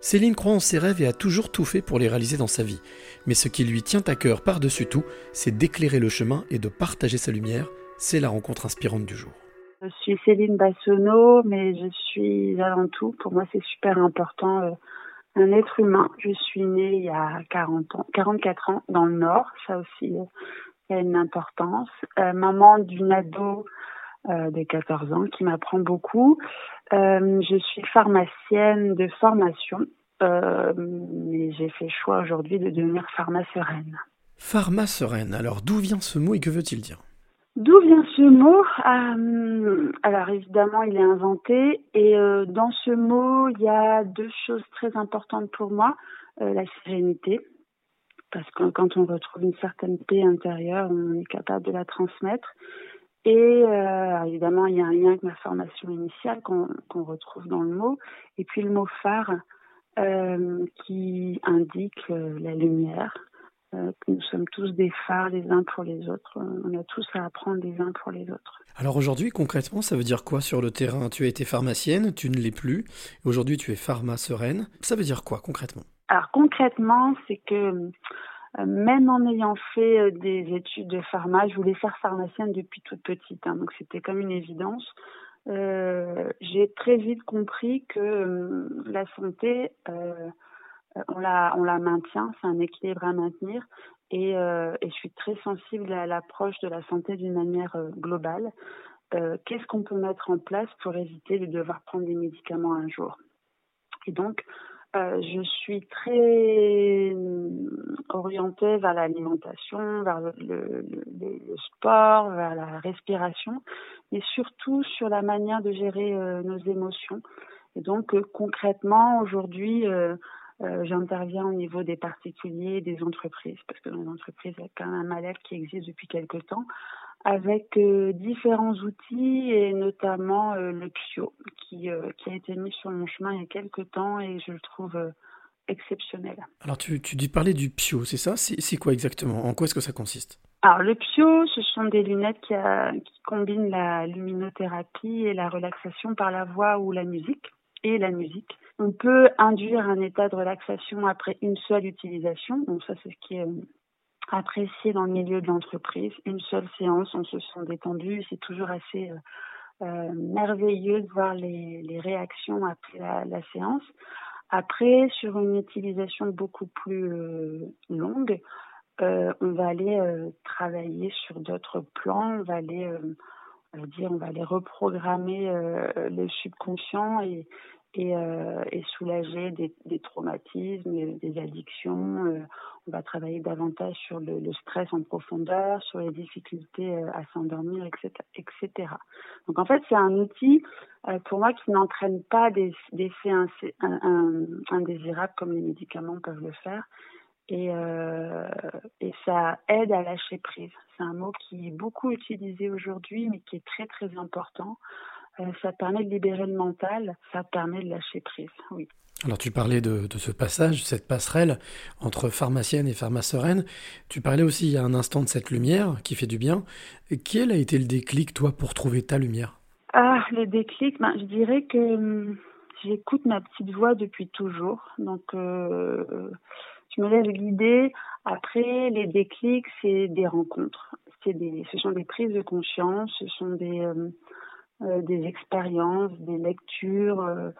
Céline croit en ses rêves et a toujours tout fait pour les réaliser dans sa vie. Mais ce qui lui tient à cœur par-dessus tout, c'est d'éclairer le chemin et de partager sa lumière. C'est la rencontre inspirante du jour. Je suis Céline Bassonneau, mais je suis avant tout, pour moi c'est super important, euh, un être humain. Je suis née il y a 40 ans, 44 ans dans le Nord, ça aussi euh, a une importance. Euh, maman d'une ado de 14 ans qui m'apprend beaucoup. je suis pharmacienne de formation, mais j'ai fait choix aujourd'hui de devenir pharmaceuraine. Pharmaceuraine, alors d'où vient ce mot et que veut-il dire? D'où vient ce mot? Euh, Alors évidemment, il est inventé et euh, dans ce mot, il y a deux choses très importantes pour moi. Euh, la sérénité, parce que quand on retrouve une certaine paix intérieure, on est capable de la transmettre. Et évidemment, il y a un lien avec ma formation initiale qu'on retrouve dans le mot. Et puis le mot phare qui indique la lumière, euh, nous sommes tous des phares les uns pour les autres. On a tous à apprendre les uns pour les autres. Alors aujourd'hui, concrètement, ça veut dire quoi sur le terrain? Tu as été pharmacienne, tu ne l'es plus. Aujourd'hui, tu es pharma sereine. Ça veut dire quoi concrètement? Alors concrètement, c'est que euh, même en ayant fait euh, des études de pharma, je voulais faire pharmacienne depuis toute petite. Hein, donc c'était comme une évidence. j'ai très vite compris que la santé, euh, on la, on la maintient, c'est un équilibre à maintenir. Et, euh, et, je suis très sensible à l'approche de la santé d'une manière euh, globale. Qu'est-ce qu'on peut mettre en place pour éviter de devoir prendre des médicaments un jour? Et donc, je suis très orientée vers l'alimentation, vers le, sport, vers la respiration, mais surtout sur la manière de gérer nos émotions. Et donc, concrètement, aujourd'hui, euh, j'interviens au niveau des particuliers des entreprises, parce que dans les entreprises, il y a quand même un mal-être qui existe depuis quelque temps, avec euh, différents outils et notamment euh, le PSIO, qui, qui a été mis sur mon chemin il y a quelques temps et je le trouve exceptionnel. Alors tu, tu dis parler du PSIO, c'est ça? C'est quoi exactement? En quoi est-ce que ça consiste? Alors le PSIO, ce sont des lunettes qui, qui combinent la luminothérapie et la relaxation par la voix ou la musique et la musique. On peut induire un état de relaxation après une seule utilisation. Donc ça, c'est ce qui est euh, apprécié dans le milieu de l'entreprise. Une seule séance, on se sent détendu. C'est toujours assez euh, euh, merveilleux de voir les, réactions après la, séance. Après, sur une utilisation beaucoup plus longue, on va aller travailler sur d'autres plans. On va aller, on va dire, on va aller reprogrammer le subconscient et, et, euh, et soulager des, des, traumatismes, des addictions. Euh, on va travailler davantage sur le, stress en profondeur, sur les difficultés euh, à s'endormir, etc., etc. Donc en fait, c'est un outil pour moi qui n'entraîne pas des, effets indésirables comme les médicaments peuvent le faire. Et ça aide à lâcher prise. C'est un mot qui est beaucoup utilisé aujourd'hui, mais qui est très très important. Euh, ça permet de libérer le mental, ça permet de lâcher prise, oui. Alors tu parlais de, de, ce passage, cette passerelle entre pharmacienne et pharmaceuraine. Tu parlais aussi il y a un instant de cette lumière qui fait du bien. Quel a été le déclic, toi, pour trouver ta lumière? Ah, le déclic, ben, je dirais que hum, j'écoute ma petite voix depuis toujours. Donc, euh, je me laisse guider. Après, les déclics, c'est des rencontres. C'est des, ce sont des prises de conscience, ce sont des... Hum, euh, des expériences, des lectures. Euh,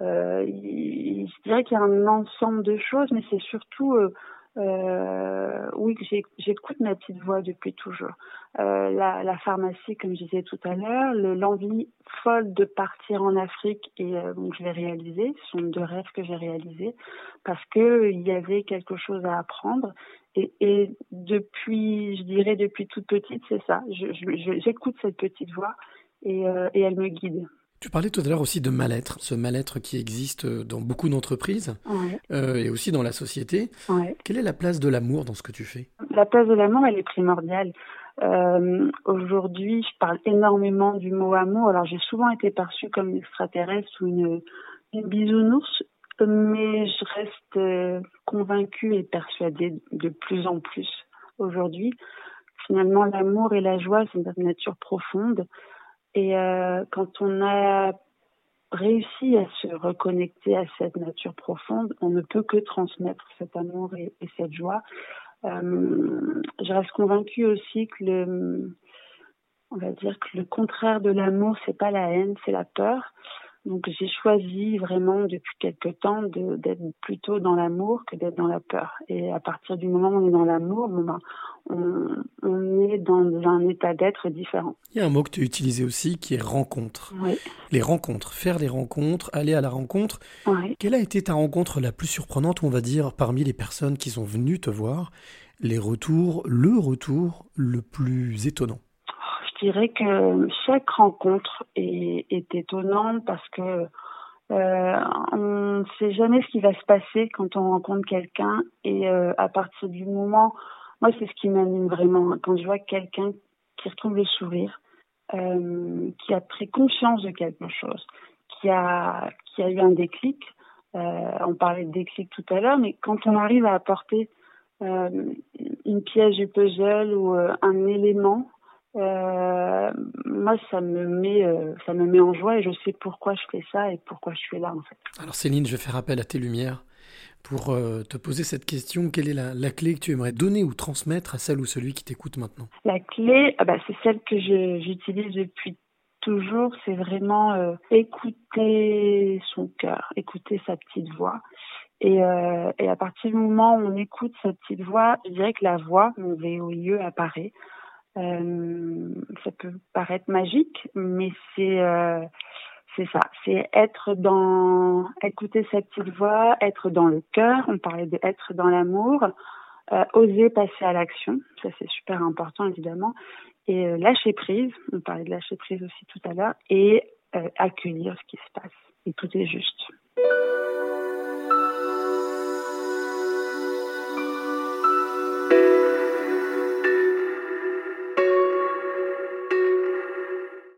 euh, je dirais qu'il y a un ensemble de choses, mais c'est surtout euh, oui, j'écoute ma petite voix depuis toujours. Euh, la, la, pharmacie, comme je disais tout à l'heure, l'envie folle de partir en Afrique et euh, donc je l'ai réalisé. Ce sont deux rêves que j'ai réalisés parce que il y avait quelque chose à apprendre. Et, et depuis, je dirais depuis toute petite, c'est ça. J'écoute cette petite voix euh, et, elle me guide. Tu parlais tout à l'heure aussi de mal-être, ce mal-être qui existe dans beaucoup d'entreprises euh, et aussi dans la société. Quelle est la place de l'amour dans ce que tu fais? La place de l'amour, elle est primordiale. Euh, Aujourd'hui, je parle énormément du mot amour. Alors, j'ai souvent été perçue comme une extraterrestre ou une, une bisounours, mais je reste convaincue et persuadée de plus en plus aujourd'hui. Finalement, l'amour et la joie, c'est notre nature profonde. Et euh, quand on a réussit à se reconnecter à cette nature profonde, on ne peut que transmettre cet amour et, cette joie. Euh, je reste convaincue aussi que le, on va dire que le contraire de l'amour, c'est pas la haine, c'est la peur. Donc j'ai choisi vraiment depuis quelque temps d'être plutôt dans l'amour que d'être dans la peur. Et à partir du moment où on est dans l'amour, ben, on, est dans un état d'être différent. Il y a un mot que tu as utilisé aussi qui est rencontre. Oui. Les rencontres, faire des rencontres, aller à la rencontre. Oui. Quelle a été ta rencontre la plus surprenante, on va dire, parmi les personnes qui sont venues te voir? Les retours, le retour le plus étonnant? Dirais que chaque rencontre est, étonnante parce que euh, on ne sait jamais ce qui va se passer quand on rencontre quelqu'un et euh, à partir du moment, moi c'est ce qui m'anime vraiment quand je vois quelqu'un qui retrouve le sourire, euh, qui a pris conscience de quelque chose, qui a qui a eu un déclic. on parlait de déclic tout à l'heure, mais quand on arrive à apporter une pièce du puzzle ou un élément euh, moi, ça me met, euh, ça me met en joie et je sais pourquoi je fais ça et pourquoi je suis là en fait. Alors Céline, je vais faire appel à tes lumières pour euh, te poser cette question. Quelle est la, clé que tu aimerais donner ou transmettre à celle ou celui qui t'écoute maintenant? La clé, ah bah, c'est celle que j'utilise depuis toujours. C'est vraiment écouter son cœur, écouter sa petite voix. Et, et, à partir du moment où on écoute sa petite voix, je dirais que la voix, mon VOIE, apparaît. Euh, ça peut paraître magique, mais c'est euh, c'est ça, c'est être dans, écouter cette petite voix, être dans le cœur. On parlait de être dans l'amour, euh, oser passer à l'action, ça c'est super important évidemment, et euh, lâcher prise. On parlait de lâcher prise aussi tout à l'heure, et euh, accueillir ce qui se passe. Et tout est juste.